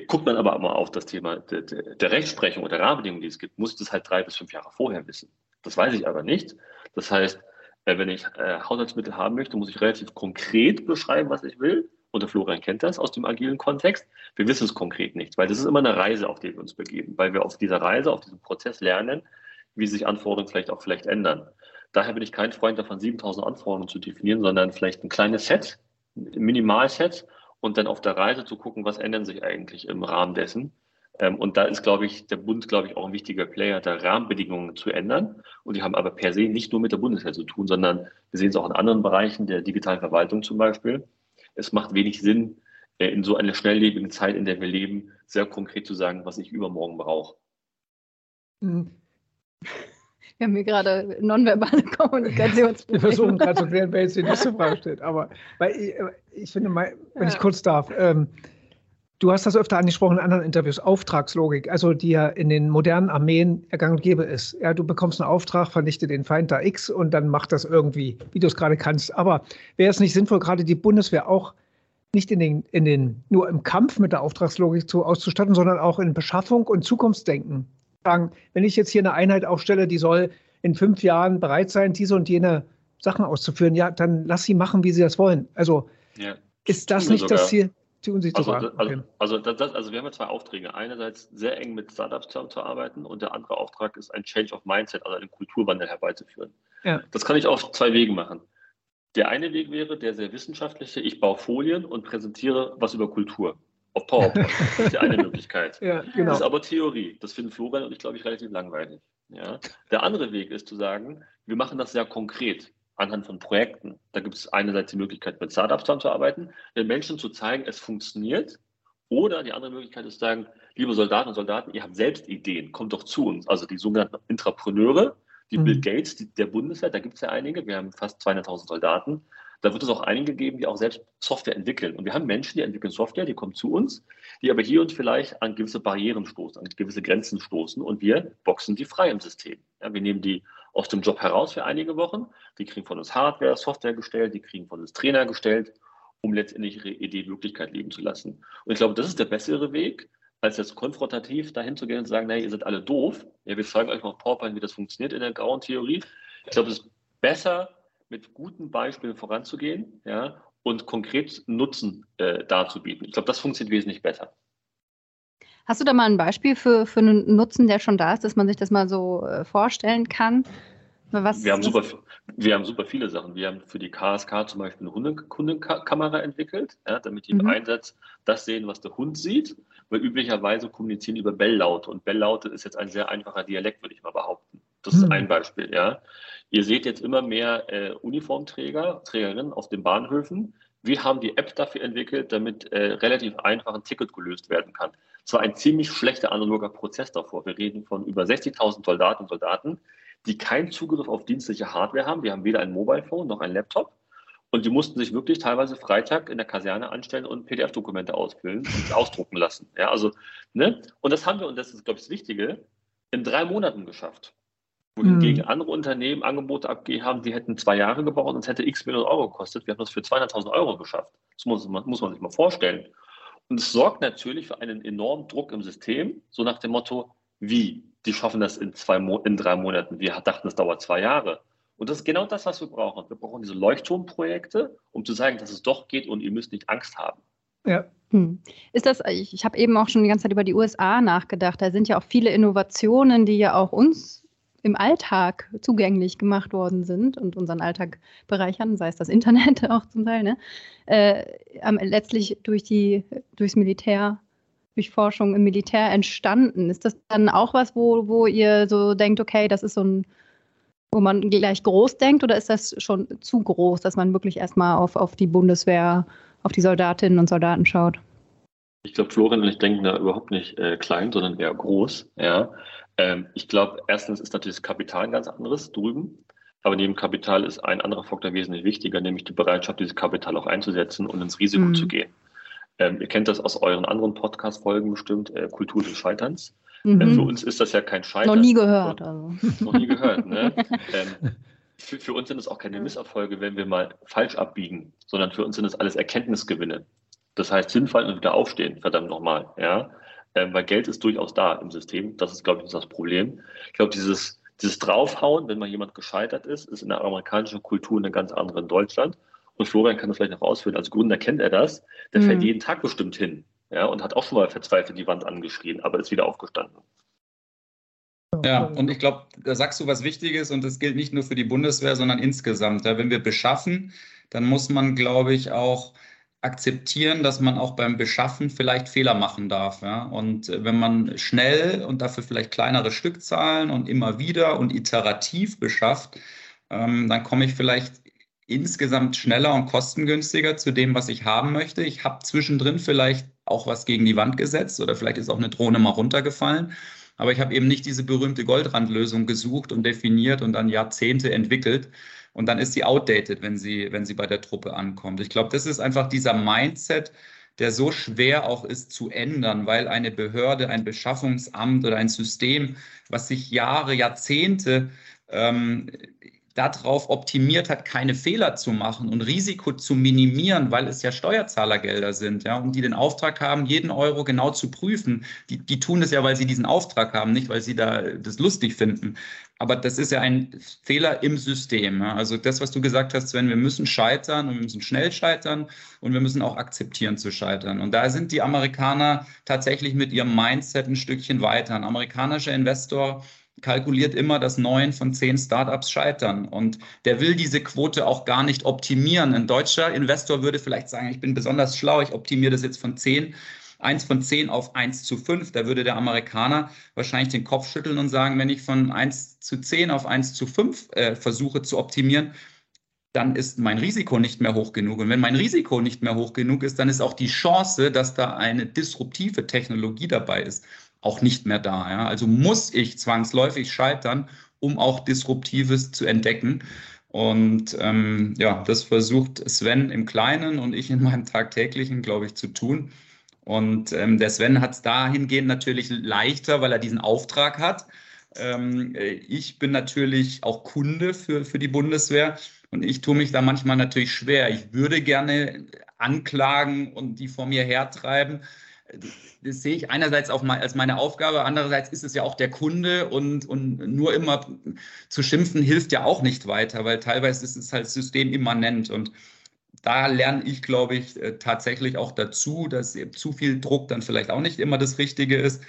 Guckt man aber mal auf das Thema der, der Rechtsprechung oder der Rahmenbedingungen, die es gibt, muss ich das halt drei bis fünf Jahre vorher wissen. Das weiß ich aber nicht. Das heißt, äh, wenn ich äh, Haushaltsmittel haben möchte, muss ich relativ konkret beschreiben, was ich will. Und der Florian kennt das aus dem agilen Kontext. Wir wissen es konkret nicht, weil das ist immer eine Reise, auf die wir uns begeben, weil wir auf dieser Reise, auf diesem Prozess lernen, wie sich Anforderungen vielleicht auch vielleicht ändern. Daher bin ich kein Freund davon, 7000 Anforderungen zu definieren, sondern vielleicht ein kleines Set, ein Minimalset und dann auf der Reise zu gucken, was ändern sich eigentlich im Rahmen dessen. Ähm, und da ist, glaube ich, der Bund, glaube ich, auch ein wichtiger Player, da Rahmenbedingungen zu ändern. Und die haben aber per se nicht nur mit der Bundeswehr zu tun, sondern wir sehen es auch in anderen Bereichen, der digitalen Verwaltung zum Beispiel. Es macht wenig Sinn, äh, in so einer schnelllebigen Zeit, in der wir leben, sehr konkret zu sagen, was ich übermorgen brauche. Mhm. Wir haben hier gerade nonverbale Kommunikationsprobleme. Wir versuchen gerade zu klären, wer jetzt die nächste Frage stellt. Aber weil ich, ich finde, mal, wenn ja. ich kurz darf, ähm, du hast das öfter angesprochen in anderen Interviews, Auftragslogik, also die ja in den modernen Armeen ergang und gäbe ist. Ja, du bekommst einen Auftrag, vernichte den Feind da X und dann mach das irgendwie, wie du es gerade kannst. Aber wäre es nicht sinnvoll, gerade die Bundeswehr auch nicht in den, in den, nur im Kampf mit der Auftragslogik zu, auszustatten, sondern auch in Beschaffung und Zukunftsdenken sagen, wenn ich jetzt hier eine Einheit aufstelle, die soll in fünf Jahren bereit sein, diese und jene Sachen auszuführen, ja, dann lass sie machen, wie sie das wollen. Also ja. ist das nicht sogar. das Ziel? Tun Sie also, sogar. Also, also, das, also, wir haben ja zwei Aufträge. Einerseits sehr eng mit Startups zu arbeiten und der andere Auftrag ist ein Change of Mindset, also einen Kulturwandel herbeizuführen. Ja. Das kann ich auf zwei Wegen machen. Der eine Weg wäre der sehr wissenschaftliche, ich baue Folien und präsentiere was über Kultur. Auf PowerPoint. Das ist die eine Möglichkeit. Ja, genau. Das ist aber Theorie. Das finden Florian und ich, glaube ich, relativ langweilig. Ja? Der andere Weg ist zu sagen, wir machen das sehr konkret anhand von Projekten. Da gibt es einerseits die Möglichkeit, mit Startups zusammenzuarbeiten, den Menschen zu zeigen, es funktioniert. Oder die andere Möglichkeit ist zu sagen, liebe Soldaten und Soldaten, ihr habt selbst Ideen, kommt doch zu uns. Also die sogenannten Intrapreneure, die mhm. Bill Gates die, der Bundeswehr, da gibt es ja einige, wir haben fast 200.000 Soldaten. Da wird es auch einige geben, die auch selbst Software entwickeln. Und wir haben Menschen, die entwickeln Software, die kommen zu uns, die aber hier und vielleicht an gewisse Barrieren stoßen, an gewisse Grenzen stoßen und wir boxen die frei im System. Ja, wir nehmen die aus dem Job heraus für einige Wochen, die kriegen von uns Hardware, Software gestellt, die kriegen von uns Trainer gestellt, um letztendlich ihre Idee Wirklichkeit leben zu lassen. Und ich glaube, das ist der bessere Weg, als jetzt konfrontativ dahin zu gehen und zu sagen, naja, ihr seid alle doof. Ja, wir zeigen euch mal auf PowerPoint, wie das funktioniert in der grauen Theorie. Ich glaube, es ist besser, mit guten Beispielen voranzugehen ja, und konkret Nutzen äh, darzubieten. Ich glaube, das funktioniert wesentlich besser. Hast du da mal ein Beispiel für, für einen Nutzen, der schon da ist, dass man sich das mal so äh, vorstellen kann? Was, wir, haben super, wir haben super viele Sachen. Wir haben für die KSK zum Beispiel eine Hundekamera entwickelt, ja, damit die mhm. im Einsatz das sehen, was der Hund sieht. Weil üblicherweise kommunizieren über Belllaute. Und Belllaute ist jetzt ein sehr einfacher Dialekt, würde ich mal behaupten. Das ist ein Beispiel. Ja. Ihr seht jetzt immer mehr äh, Uniformträger, Trägerinnen auf den Bahnhöfen. Wir haben die App dafür entwickelt, damit äh, relativ einfach ein Ticket gelöst werden kann. Es war ein ziemlich schlechter analoger Prozess davor. Wir reden von über 60.000 Soldaten und Soldaten, die keinen Zugriff auf dienstliche Hardware haben. Die haben weder ein Mobile Phone noch ein Laptop. Und die mussten sich wirklich teilweise Freitag in der Kaserne anstellen und PDF-Dokumente ausfüllen und ausdrucken lassen. Ja, also, ne? Und das haben wir, und das ist, glaube ich, das Wichtige, in drei Monaten geschafft. Wohingegen mhm. andere Unternehmen Angebote abgegeben haben, die hätten zwei Jahre gebaut und es hätte x Millionen Euro gekostet. Wir haben das für 200.000 Euro geschafft. Das muss, muss man sich mal vorstellen. Und es sorgt natürlich für einen enormen Druck im System, so nach dem Motto, wie? Die schaffen das in, zwei Mo in drei Monaten. Wir dachten, es dauert zwei Jahre. Und das ist genau das, was wir brauchen. Wir brauchen diese Leuchtturmprojekte, um zu sagen, dass es doch geht und ihr müsst nicht Angst haben. Ja. Hm. Ist das, ich, ich habe eben auch schon die ganze Zeit über die USA nachgedacht. Da sind ja auch viele Innovationen, die ja auch uns im Alltag zugänglich gemacht worden sind und unseren Alltag bereichern, sei es das Internet auch zum Teil, ne? äh, letztlich durch die, durchs Militär, durch Forschung im Militär entstanden. Ist das dann auch was, wo, wo ihr so denkt, okay, das ist so ein, wo man gleich groß denkt oder ist das schon zu groß, dass man wirklich erstmal auf, auf die Bundeswehr, auf die Soldatinnen und Soldaten schaut? Ich glaube, Florian und ich denken da überhaupt nicht äh, klein, sondern eher groß. Ja. Ähm, ich glaube, erstens ist natürlich das Kapital ein ganz anderes drüben. Aber neben Kapital ist ein anderer Faktor wesentlich wichtiger, nämlich die Bereitschaft, dieses Kapital auch einzusetzen und ins Risiko mhm. zu gehen. Ähm, ihr kennt das aus euren anderen Podcast-Folgen bestimmt, äh, Kultur des Scheiterns. Mhm. Ähm, für uns ist das ja kein Scheitern. Noch nie gehört. Also. Noch nie gehört. Ne? ähm, für, für, uns sind es auch keine Misserfolge, wenn wir mal falsch abbiegen, sondern für uns sind es alles Erkenntnisgewinne. Das heißt, hinfallen und wieder aufstehen, verdammt nochmal. Ja? Äh, weil Geld ist durchaus da im System. Das ist, glaube ich, das Problem. Ich glaube, dieses, dieses Draufhauen, wenn mal jemand gescheitert ist, ist in der amerikanischen Kultur eine ganz andere in Deutschland. Und Florian kann das vielleicht noch ausführen. Als Gründer kennt er das. Der mhm. fällt jeden Tag bestimmt hin. Ja, und hat auch schon mal verzweifelt die Wand angeschrien, aber ist wieder aufgestanden. Ja, und ich glaube, da sagst du was Wichtiges und das gilt nicht nur für die Bundeswehr, sondern insgesamt. Ja, wenn wir beschaffen, dann muss man, glaube ich, auch akzeptieren, dass man auch beim Beschaffen vielleicht Fehler machen darf. Ja? Und äh, wenn man schnell und dafür vielleicht kleinere Stückzahlen und immer wieder und iterativ beschafft, ähm, dann komme ich vielleicht insgesamt schneller und kostengünstiger zu dem, was ich haben möchte. Ich habe zwischendrin vielleicht auch was gegen die Wand gesetzt oder vielleicht ist auch eine Drohne mal runtergefallen. Aber ich habe eben nicht diese berühmte Goldrandlösung gesucht und definiert und dann Jahrzehnte entwickelt, und dann ist sie outdated, wenn sie, wenn sie bei der Truppe ankommt. Ich glaube, das ist einfach dieser Mindset, der so schwer auch ist zu ändern, weil eine Behörde, ein Beschaffungsamt oder ein System, was sich Jahre, Jahrzehnte ähm, darauf optimiert hat, keine Fehler zu machen und Risiko zu minimieren, weil es ja Steuerzahlergelder sind, ja, und die den Auftrag haben, jeden Euro genau zu prüfen. Die, die tun es ja, weil sie diesen Auftrag haben, nicht weil sie da das lustig finden. Aber das ist ja ein Fehler im System. Ja. Also das, was du gesagt hast, Sven, wir müssen scheitern und wir müssen schnell scheitern und wir müssen auch akzeptieren zu scheitern. Und da sind die Amerikaner tatsächlich mit ihrem Mindset ein Stückchen weiter. Ein amerikanischer Investor kalkuliert immer, dass neun von zehn Startups scheitern. Und der will diese Quote auch gar nicht optimieren. Ein deutscher Investor würde vielleicht sagen, ich bin besonders schlau, ich optimiere das jetzt von zehn, eins von zehn auf eins zu fünf. Da würde der Amerikaner wahrscheinlich den Kopf schütteln und sagen, wenn ich von eins zu zehn auf eins zu fünf äh, versuche zu optimieren, dann ist mein Risiko nicht mehr hoch genug. Und wenn mein Risiko nicht mehr hoch genug ist, dann ist auch die Chance, dass da eine disruptive Technologie dabei ist, auch nicht mehr da. Ja? Also muss ich zwangsläufig scheitern, um auch Disruptives zu entdecken. Und ähm, ja, das versucht Sven im Kleinen und ich in meinem tagtäglichen, glaube ich, zu tun. Und ähm, der Sven hat es dahingehend natürlich leichter, weil er diesen Auftrag hat. Ähm, ich bin natürlich auch Kunde für, für die Bundeswehr und ich tue mich da manchmal natürlich schwer. Ich würde gerne anklagen und die vor mir hertreiben das sehe ich einerseits auch mal als meine Aufgabe, andererseits ist es ja auch der Kunde und, und nur immer zu schimpfen hilft ja auch nicht weiter, weil teilweise ist es halt systemimmanent und da lerne ich, glaube ich, äh, tatsächlich auch dazu, dass zu viel Druck dann vielleicht auch nicht immer das Richtige ist.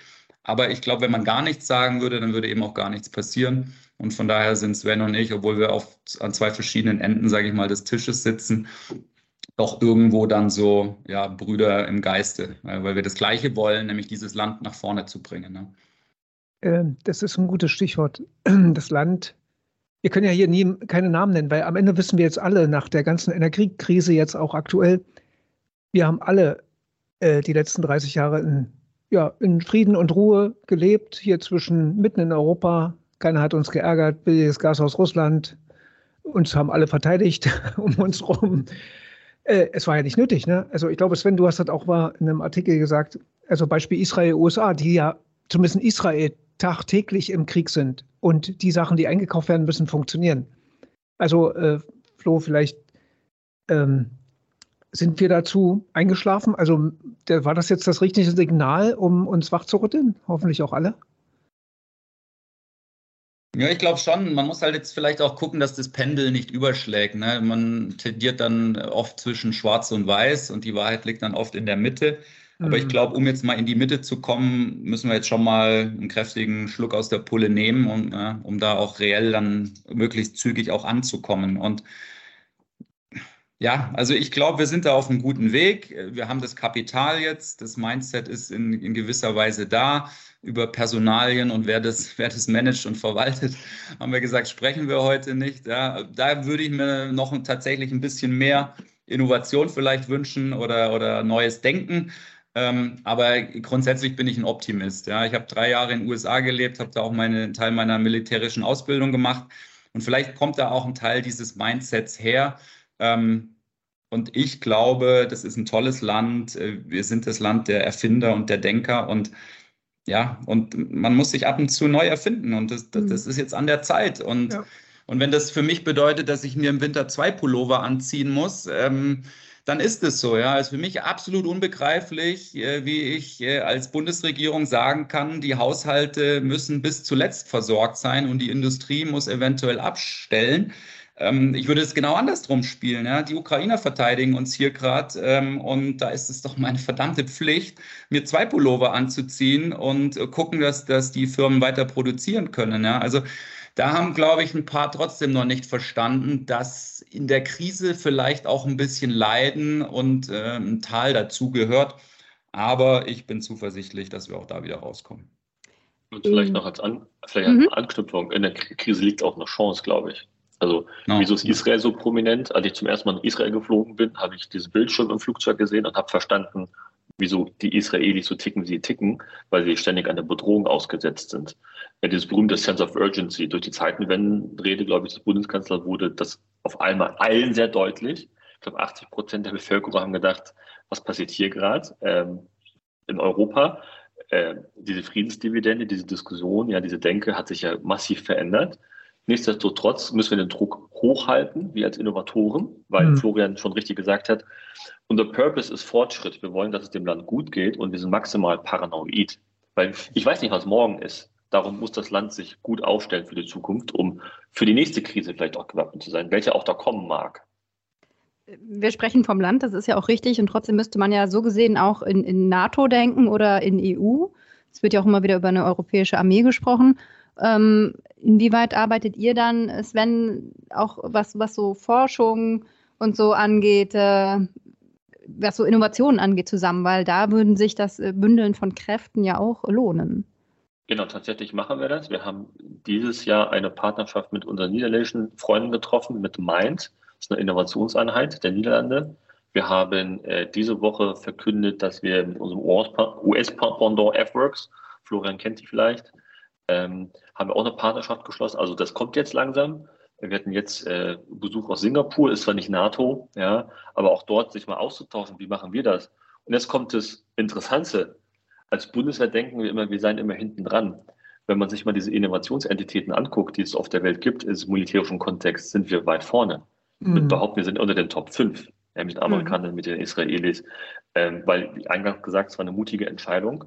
Aber ich glaube, wenn man gar nichts sagen würde, dann würde eben auch gar nichts passieren. Und von daher sind Sven und ich, obwohl wir auf, an zwei verschiedenen Enden, sage ich mal, des Tisches sitzen, doch irgendwo dann so ja, Brüder im Geiste, weil wir das Gleiche wollen, nämlich dieses Land nach vorne zu bringen. Ne? Ähm, das ist ein gutes Stichwort. Das Land, wir können ja hier nie keine Namen nennen, weil am Ende wissen wir jetzt alle nach der ganzen Energiekrise jetzt auch aktuell, wir haben alle äh, die letzten 30 Jahre in, ja, in Frieden und Ruhe gelebt, hier zwischen mitten in Europa. Keiner hat uns geärgert, billiges Gas aus Russland. Uns haben alle verteidigt um uns rum. Äh, es war ja nicht nötig. Ne? Also ich glaube, Sven, du hast das auch mal in einem Artikel gesagt, also Beispiel Israel, USA, die ja zumindest in Israel tagtäglich im Krieg sind und die Sachen, die eingekauft werden müssen, funktionieren. Also äh, Flo, vielleicht ähm, sind wir dazu eingeschlafen? Also war das jetzt das richtige Signal, um uns wach zu rütteln? Hoffentlich auch alle. Ja, ich glaube schon. Man muss halt jetzt vielleicht auch gucken, dass das Pendel nicht überschlägt. Ne? Man tendiert dann oft zwischen Schwarz und Weiß und die Wahrheit liegt dann oft in der Mitte. Aber ich mhm. glaube, um jetzt mal in die Mitte zu kommen, müssen wir jetzt schon mal einen kräftigen Schluck aus der Pulle nehmen, und, äh, um da auch reell dann möglichst zügig auch anzukommen. Und ja, also ich glaube, wir sind da auf einem guten Weg. Wir haben das Kapital jetzt, das Mindset ist in, in gewisser Weise da. Über Personalien und wer das, wer das managt und verwaltet, haben wir gesagt, sprechen wir heute nicht. Ja, da würde ich mir noch tatsächlich ein bisschen mehr Innovation vielleicht wünschen oder, oder neues Denken. Ähm, aber grundsätzlich bin ich ein Optimist. Ja. Ich habe drei Jahre in den USA gelebt, habe da auch meinen Teil meiner militärischen Ausbildung gemacht. Und vielleicht kommt da auch ein Teil dieses Mindsets her, ähm, und ich glaube, das ist ein tolles Land. Äh, wir sind das Land der Erfinder und der Denker und ja, und man muss sich ab und zu neu erfinden und das, das, das mhm. ist jetzt an der Zeit. Und, ja. und wenn das für mich bedeutet, dass ich mir im Winter zwei Pullover anziehen muss, ähm, dann ist es so. Ja, es ist für mich absolut unbegreiflich, äh, wie ich äh, als Bundesregierung sagen kann, die Haushalte müssen bis zuletzt versorgt sein und die Industrie muss eventuell abstellen. Ähm, ich würde es genau andersrum spielen. Ja? Die Ukrainer verteidigen uns hier gerade ähm, und da ist es doch meine verdammte Pflicht, mir zwei Pullover anzuziehen und äh, gucken, dass, dass die Firmen weiter produzieren können. Ja? Also da haben, glaube ich, ein paar trotzdem noch nicht verstanden, dass in der Krise vielleicht auch ein bisschen Leiden und äh, ein Tal dazugehört. Aber ich bin zuversichtlich, dass wir auch da wieder rauskommen. Und vielleicht noch als, An vielleicht mhm. als Anknüpfung, in der Krise liegt auch eine Chance, glaube ich. Also no. wieso ist Israel so prominent? Als ich zum ersten Mal in Israel geflogen bin, habe ich dieses Bildschirm im Flugzeug gesehen und habe verstanden, wieso die Israelis so ticken, wie sie ticken, weil sie ständig einer Bedrohung ausgesetzt sind. Ja, dieses berühmte Sense of Urgency durch die Zeitenwende-Rede, glaube ich, des Bundeskanzlers wurde das auf einmal allen sehr deutlich. Ich glaube, 80 Prozent der Bevölkerung haben gedacht, was passiert hier gerade ähm, in Europa? Äh, diese Friedensdividende, diese Diskussion, ja, diese Denke hat sich ja massiv verändert. Nichtsdestotrotz müssen wir den Druck hochhalten, wie als Innovatoren, weil mhm. Florian schon richtig gesagt hat, unser Purpose ist Fortschritt. Wir wollen, dass es dem Land gut geht und wir sind maximal paranoid. Weil ich weiß nicht, was morgen ist. Darum muss das Land sich gut aufstellen für die Zukunft, um für die nächste Krise vielleicht auch gewappnet zu sein, welche auch da kommen mag. Wir sprechen vom Land, das ist ja auch richtig. Und trotzdem müsste man ja so gesehen auch in, in NATO denken oder in EU. Es wird ja auch immer wieder über eine europäische Armee gesprochen. Ähm, inwieweit arbeitet ihr dann, Sven, auch was, was so Forschung und so angeht, äh, was so Innovationen angeht, zusammen? Weil da würden sich das äh, Bündeln von Kräften ja auch lohnen. Genau, tatsächlich machen wir das. Wir haben dieses Jahr eine Partnerschaft mit unseren niederländischen Freunden getroffen, mit Mind. Das ist eine Innovationseinheit der Niederlande. Wir haben äh, diese Woche verkündet, dass wir mit unserem US-Pendant F-Works, Florian kennt die vielleicht, ähm, haben wir auch eine Partnerschaft geschlossen. Also das kommt jetzt langsam. Wir hatten jetzt äh, Besuch aus Singapur, ist zwar nicht NATO, ja, aber auch dort sich mal auszutauschen, wie machen wir das? Und jetzt kommt das Interessante. Als Bundeswehr denken wir immer, wir seien immer hinten dran. Wenn man sich mal diese Innovationsentitäten anguckt, die es auf der Welt gibt, im militärischen Kontext, sind wir weit vorne. Mhm. Ich behaupten, wir sind unter den Top 5 ja, mit den Amerikanern, mhm. mit den Israelis, ähm, weil, wie eingangs gesagt, es war eine mutige Entscheidung.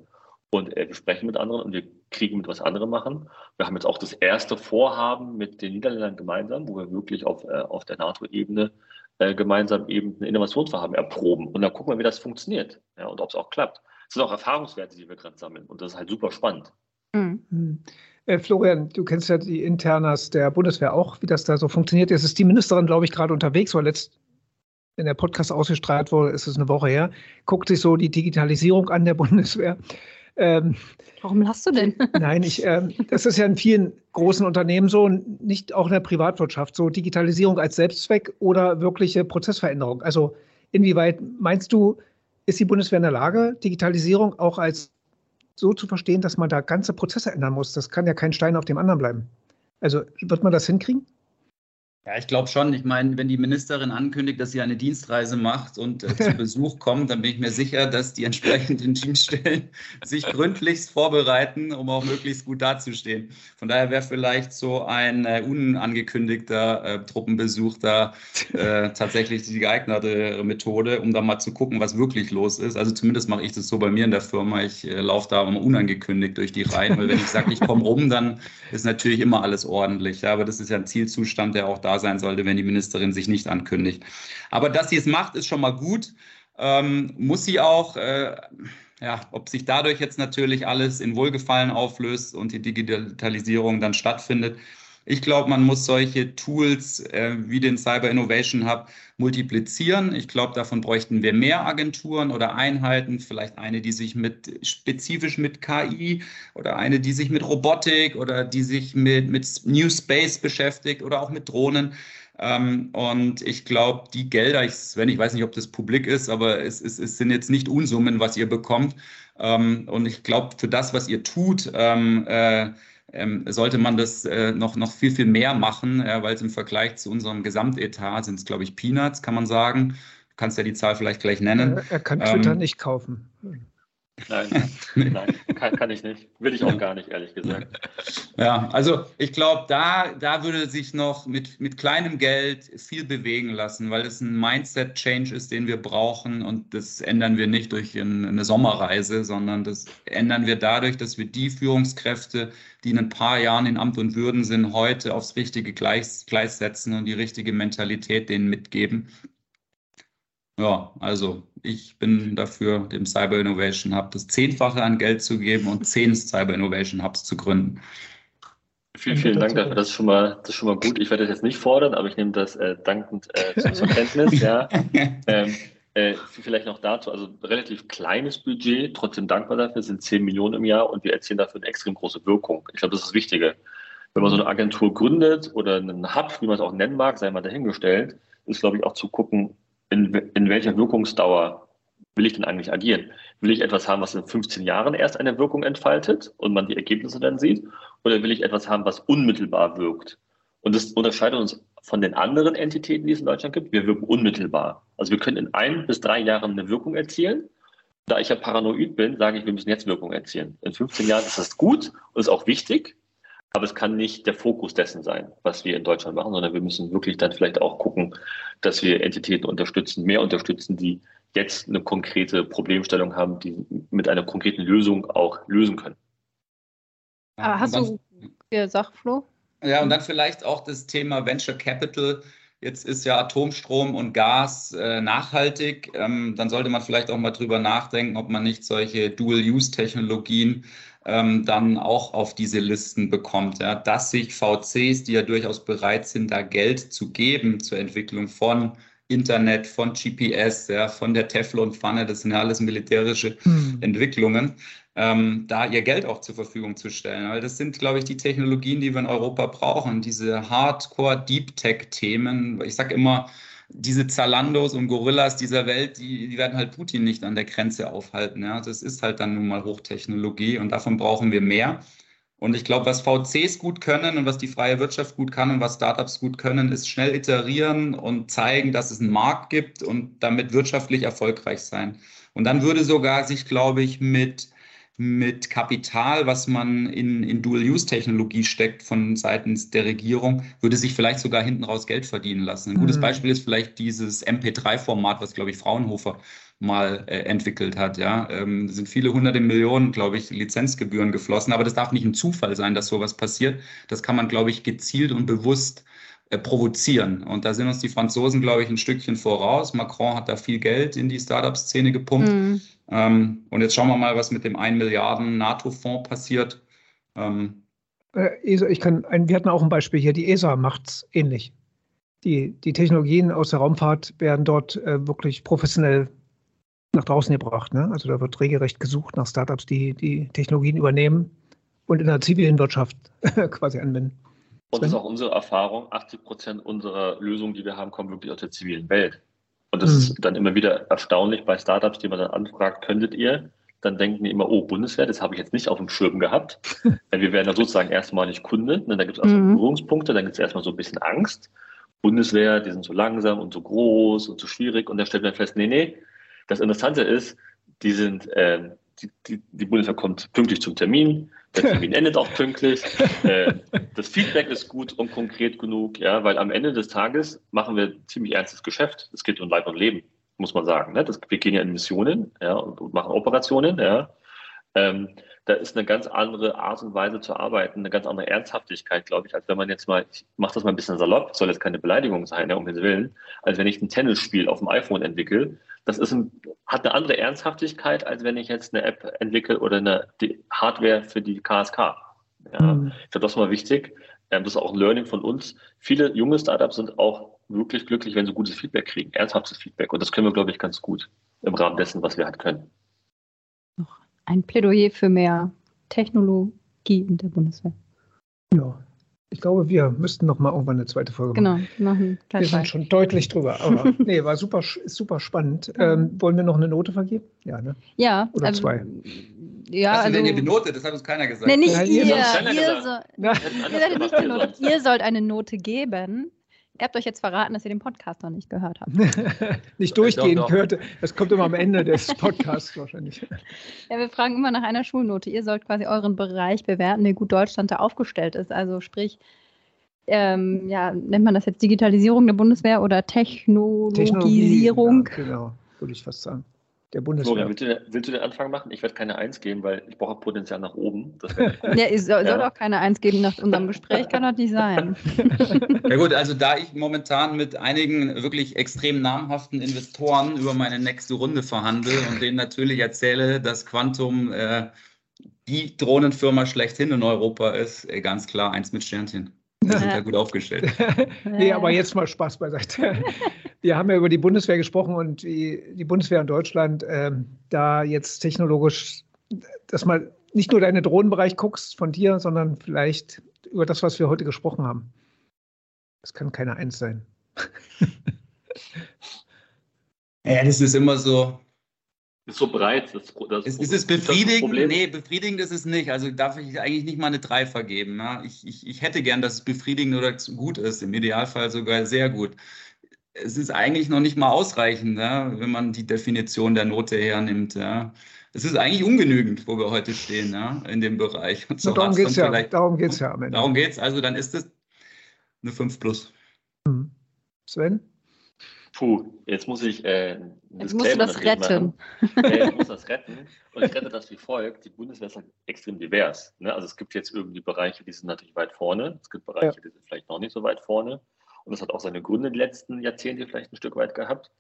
Und äh, wir sprechen mit anderen und wir kriegen mit was anderem machen. Wir haben jetzt auch das erste Vorhaben mit den Niederländern gemeinsam, wo wir wirklich auf, äh, auf der NATO-Ebene äh, gemeinsam eben ein Innovationsvorhaben erproben. Und dann gucken wir, wie das funktioniert ja, und ob es auch klappt. Es sind auch Erfahrungswerte, die wir gerade sammeln. Und das ist halt super spannend. Mhm. mhm. Äh, Florian, du kennst ja die Internas der Bundeswehr auch, wie das da so funktioniert. Jetzt ist die Ministerin, glaube ich, gerade unterwegs, weil letzt, wenn der Podcast ausgestrahlt wurde, ist es eine Woche her, guckt sich so die Digitalisierung an der Bundeswehr. Ähm, Warum hast du denn? Nein, ich, äh, das ist ja in vielen großen Unternehmen so, nicht auch in der Privatwirtschaft, so Digitalisierung als Selbstzweck oder wirkliche Prozessveränderung. Also inwieweit meinst du, ist die Bundeswehr in der Lage, Digitalisierung auch als so zu verstehen, dass man da ganze Prozesse ändern muss? Das kann ja kein Stein auf dem anderen bleiben. Also wird man das hinkriegen? Ja, ich glaube schon. Ich meine, wenn die Ministerin ankündigt, dass sie eine Dienstreise macht und äh, zu Besuch kommt, dann bin ich mir sicher, dass die entsprechenden Dienststellen sich gründlichst vorbereiten, um auch möglichst gut dazustehen. Von daher wäre vielleicht so ein äh, unangekündigter äh, Truppenbesuch da äh, tatsächlich die geeignete Methode, um da mal zu gucken, was wirklich los ist. Also zumindest mache ich das so bei mir in der Firma. Ich äh, laufe da immer unangekündigt durch die Reihen, weil wenn ich sage, ich komme rum, dann ist natürlich immer alles ordentlich. Ja, aber das ist ja ein Zielzustand, der auch da sein sollte, wenn die Ministerin sich nicht ankündigt. Aber dass sie es macht, ist schon mal gut. Ähm, muss sie auch, äh, ja, ob sich dadurch jetzt natürlich alles in Wohlgefallen auflöst und die Digitalisierung dann stattfindet, ich glaube, man muss solche Tools äh, wie den Cyber Innovation Hub multiplizieren. Ich glaube, davon bräuchten wir mehr Agenturen oder Einheiten, vielleicht eine, die sich mit spezifisch mit KI oder eine, die sich mit Robotik oder die sich mit, mit New Space beschäftigt oder auch mit Drohnen. Ähm, und ich glaube, die Gelder, ich, Sven, ich weiß nicht, ob das publik ist, aber es, es, es sind jetzt nicht Unsummen, was ihr bekommt. Ähm, und ich glaube, für das, was ihr tut, ähm, äh, ähm, sollte man das äh, noch, noch viel, viel mehr machen, äh, weil es im Vergleich zu unserem Gesamtetat sind es, glaube ich, Peanuts, kann man sagen. Du kannst ja die Zahl vielleicht gleich nennen. Er kann Twitter ähm, nicht kaufen. Nein, nein, kann, kann, ich nicht. Will ich auch gar nicht, ehrlich gesagt. Ja, also ich glaube, da, da würde sich noch mit, mit kleinem Geld viel bewegen lassen, weil es ein Mindset-Change ist, den wir brauchen und das ändern wir nicht durch eine Sommerreise, sondern das ändern wir dadurch, dass wir die Führungskräfte, die in ein paar Jahren in Amt und Würden sind, heute aufs richtige Gleis, Gleis setzen und die richtige Mentalität denen mitgeben. Ja, also ich bin dafür, dem Cyber Innovation Hub das Zehnfache an Geld zu geben und zehn Cyber Innovation Hubs zu gründen. Vielen, vielen Dank dafür. Das ist schon mal, das ist schon mal gut. Ich werde das jetzt nicht fordern, aber ich nehme das äh, dankend äh, zur Kenntnis. Ja. Ähm, äh, vielleicht noch dazu, also relativ kleines Budget, trotzdem dankbar dafür, sind 10 Millionen im Jahr und wir erzielen dafür eine extrem große Wirkung. Ich glaube, das ist das Wichtige. Wenn man so eine Agentur gründet oder einen Hub, wie man es auch nennen mag, sei mal dahingestellt, ist, glaube ich, auch zu gucken, in, in welcher Wirkungsdauer will ich denn eigentlich agieren? Will ich etwas haben, was in 15 Jahren erst eine Wirkung entfaltet und man die Ergebnisse dann sieht? Oder will ich etwas haben, was unmittelbar wirkt? Und das unterscheidet uns von den anderen Entitäten, die es in Deutschland gibt. Wir wirken unmittelbar. Also wir können in ein bis drei Jahren eine Wirkung erzielen. Da ich ja paranoid bin, sage ich, wir müssen jetzt Wirkung erzielen. In 15 Jahren ist das gut und ist auch wichtig. Aber es kann nicht der Fokus dessen sein, was wir in Deutschland machen, sondern wir müssen wirklich dann vielleicht auch gucken, dass wir Entitäten unterstützen, mehr unterstützen, die jetzt eine konkrete Problemstellung haben, die mit einer konkreten Lösung auch lösen können. Aber hast du, ja, sag Flo? Ja, und dann vielleicht auch das Thema Venture Capital. Jetzt ist ja Atomstrom und Gas äh, nachhaltig. Ähm, dann sollte man vielleicht auch mal drüber nachdenken, ob man nicht solche Dual-Use-Technologien ähm, dann auch auf diese Listen bekommt. Ja? Dass sich VCs, die ja durchaus bereit sind, da Geld zu geben zur Entwicklung von Internet, von GPS, ja, von der Teflon-Pfanne, das sind ja alles militärische hm. Entwicklungen, ähm, da ihr Geld auch zur Verfügung zu stellen. Weil das sind, glaube ich, die Technologien, die wir in Europa brauchen. Diese Hardcore-Deep-Tech-Themen. Ich sage immer, diese Zalandos und Gorillas dieser Welt, die, die werden halt Putin nicht an der Grenze aufhalten. Ja? Das ist halt dann nun mal Hochtechnologie und davon brauchen wir mehr. Und ich glaube, was VCs gut können und was die freie Wirtschaft gut kann und was Startups gut können, ist schnell iterieren und zeigen, dass es einen Markt gibt und damit wirtschaftlich erfolgreich sein. Und dann würde sogar sich, glaube ich, mit mit Kapital, was man in, in Dual-Use-Technologie steckt von seitens der Regierung, würde sich vielleicht sogar hinten raus Geld verdienen lassen. Ein gutes mhm. Beispiel ist vielleicht dieses MP3-Format, was, glaube ich, Fraunhofer mal äh, entwickelt hat. Ja, ähm, sind viele hunderte Millionen, glaube ich, Lizenzgebühren geflossen. Aber das darf nicht ein Zufall sein, dass sowas passiert. Das kann man, glaube ich, gezielt und bewusst provozieren. Und da sind uns die Franzosen, glaube ich, ein Stückchen voraus. Macron hat da viel Geld in die Startup-Szene gepumpt. Mhm. Ähm, und jetzt schauen wir mal, was mit dem 1 Milliarden NATO-Fonds passiert. Ähm, äh, ESA, ich kann, ein, wir hatten auch ein Beispiel hier, die ESA macht es ähnlich. Die, die Technologien aus der Raumfahrt werden dort äh, wirklich professionell nach draußen gebracht. Ne? Also da wird regelrecht gesucht nach Startups, die die Technologien übernehmen und in der zivilen Wirtschaft quasi anwenden. Und das ist auch unsere Erfahrung, 80 Prozent unserer Lösungen, die wir haben, kommen wirklich aus der zivilen Welt. Und das mhm. ist dann immer wieder erstaunlich bei Startups, die man dann anfragt, könntet ihr? Dann denken die immer, oh, Bundeswehr, das habe ich jetzt nicht auf dem Schirm gehabt. wir werden da sozusagen erstmal nicht Kunde. Ne? Da gibt es auch so mhm. Berührungspunkte, dann gibt es erstmal so ein bisschen Angst. Bundeswehr, die sind so langsam und so groß und so schwierig. Und da stellt man fest, nee, nee. Das Interessante ist, die sind, äh, die, die, die Bundeswehr kommt pünktlich zum Termin. Der Termin endet auch pünktlich. Äh, das Feedback ist gut und konkret genug, ja, weil am Ende des Tages machen wir ziemlich ernstes Geschäft. Es geht um Leib und Leben, muss man sagen. Ne? Das, wir gehen ja in Missionen ja, und machen Operationen. Ja. Ähm, da ist eine ganz andere Art und Weise zu arbeiten, eine ganz andere Ernsthaftigkeit, glaube ich, als wenn man jetzt mal, ich mache das mal ein bisschen salopp, soll jetzt keine Beleidigung sein, ja, um Himmels Willen, als wenn ich ein Tennisspiel auf dem iPhone entwickle. Das ist ein, hat eine andere Ernsthaftigkeit, als wenn ich jetzt eine App entwickle oder eine Hardware für die KSK. Ja, mhm. Ich glaube, das ist mal wichtig. Ähm, das ist auch ein Learning von uns. Viele junge Startups sind auch wirklich glücklich, wenn sie gutes Feedback kriegen, ernsthaftes Feedback. Und das können wir, glaube ich, ganz gut im Rahmen dessen, was wir halt können ein Plädoyer für mehr Technologie in der Bundeswehr. Ja, ich glaube, wir müssten noch mal irgendwann eine zweite Folge machen. Genau, machen. Wir sind schon deutlich drüber, aber nee, war super, super spannend. Ähm, wollen wir noch eine Note vergeben? Ja, ne? Ja. Oder also, zwei. Ja, Was also, denn die Note? Das hat uns keiner gesagt. Nee, nicht Nein, ihr. Ihr, ihr, soll, ihr, ihr sollt eine Note geben. Ihr habt euch jetzt verraten, dass ihr den Podcast noch nicht gehört habt. nicht durchgehend gehört. Das kommt immer am Ende des Podcasts wahrscheinlich. Ja, wir fragen immer nach einer Schulnote. Ihr sollt quasi euren Bereich bewerten, wie gut Deutschland da aufgestellt ist. Also sprich, ähm, ja, nennt man das jetzt Digitalisierung der Bundeswehr oder Technologisierung? Ja, genau, würde ich fast sagen der Bundeswehr. Florian, willst du, willst du den Anfang machen? Ich werde keine Eins geben, weil ich brauche Potenzial nach oben. ja, es soll, ja. soll auch keine Eins geben nach unserem Gespräch, kann das nicht sein. Ja gut, also da ich momentan mit einigen wirklich extrem namhaften Investoren über meine nächste Runde verhandle und denen natürlich erzähle, dass Quantum äh, die Drohnenfirma schlechthin in Europa ist, äh, ganz klar eins mit Sternchen. Wir sind ja gut aufgestellt. nee, aber jetzt mal Spaß beiseite. Wir haben ja über die Bundeswehr gesprochen und die, die Bundeswehr in Deutschland, ähm, da jetzt technologisch, dass mal nicht nur deinen Drohnenbereich guckst von dir, sondern vielleicht über das, was wir heute gesprochen haben. Das kann keine Eins sein. ja, das ist immer so, ist so breit. Das, das ist, ist es befriedigend? Nee, befriedigend ist es nicht. Also darf ich eigentlich nicht mal eine 3 vergeben. Ja? Ich, ich, ich hätte gern, dass es befriedigend oder gut ist. Im Idealfall sogar sehr gut. Es ist eigentlich noch nicht mal ausreichend, ja? wenn man die Definition der Note hernimmt. Ja? es ist eigentlich ungenügend, wo wir heute stehen, ja, in dem Bereich. Und so darum geht es ja, darum geht's ja am Ende. Darum geht es, also dann ist es eine 5 plus. Mhm. Sven? Puh, jetzt muss ich. Äh, jetzt musst du das retten. Äh, ich muss das retten. Und ich rette das wie folgt: Die Bundeswehr ist halt extrem divers. Ne? Also es gibt jetzt irgendwie Bereiche, die sind natürlich weit vorne. Es gibt Bereiche, ja. die sind vielleicht noch nicht so weit vorne. Und das hat auch seine Gründe in den letzten Jahrzehnten vielleicht ein Stück weit gehabt.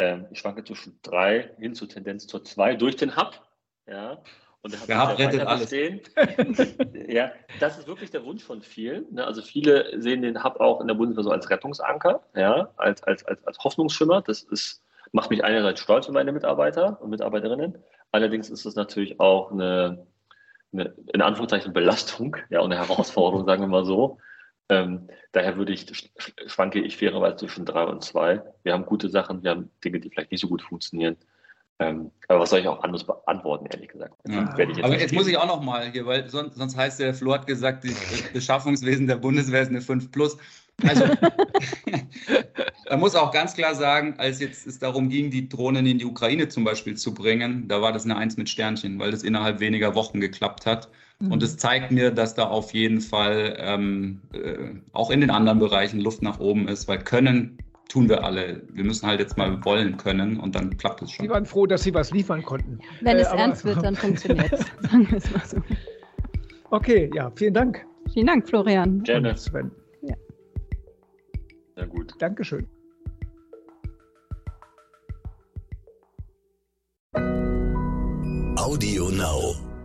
Ähm, ich schwanke zwischen drei hin zur Tendenz zur zwei durch den Hub. Ja. Und der, der Hub rettet alles. ja, das ist wirklich der Wunsch von vielen. Ne? Also viele sehen den Hub auch in der Bundeswehr so als Rettungsanker, ja, als, als, als, als Hoffnungsschimmer. Das ist, macht mich einerseits stolz für meine Mitarbeiter und Mitarbeiterinnen. Allerdings ist es natürlich auch eine, eine, in Anführungszeichen Belastung, ja, und eine Herausforderung, sagen wir mal so. Ähm, daher würde ich, schwanke ich fairerweise zwischen drei und zwei. Wir haben gute Sachen, wir haben Dinge, die vielleicht nicht so gut funktionieren. Ähm, aber was soll ich auch anders beantworten, ehrlich gesagt? Ja. Jetzt aber jetzt muss ich auch noch mal hier, weil sonst, sonst heißt der Flo hat gesagt, das Beschaffungswesen der Bundeswehr ist eine 5 plus. Also man muss auch ganz klar sagen, als jetzt es darum ging, die Drohnen in die Ukraine zum Beispiel zu bringen, da war das eine Eins mit Sternchen, weil das innerhalb weniger Wochen geklappt hat. Mhm. Und es zeigt mir, dass da auf jeden Fall ähm, äh, auch in den anderen Bereichen Luft nach oben ist, weil können tun wir alle. Wir müssen halt jetzt mal wollen können und dann klappt es schon. Sie waren froh, dass Sie was liefern konnten. Wenn äh, es ernst wird, dann funktioniert es. Sagen wir es mal so. Okay, ja, vielen Dank. Vielen Dank, Florian. Gerne. Und Sven. Ja. Sehr gut. Dankeschön. Audio Now.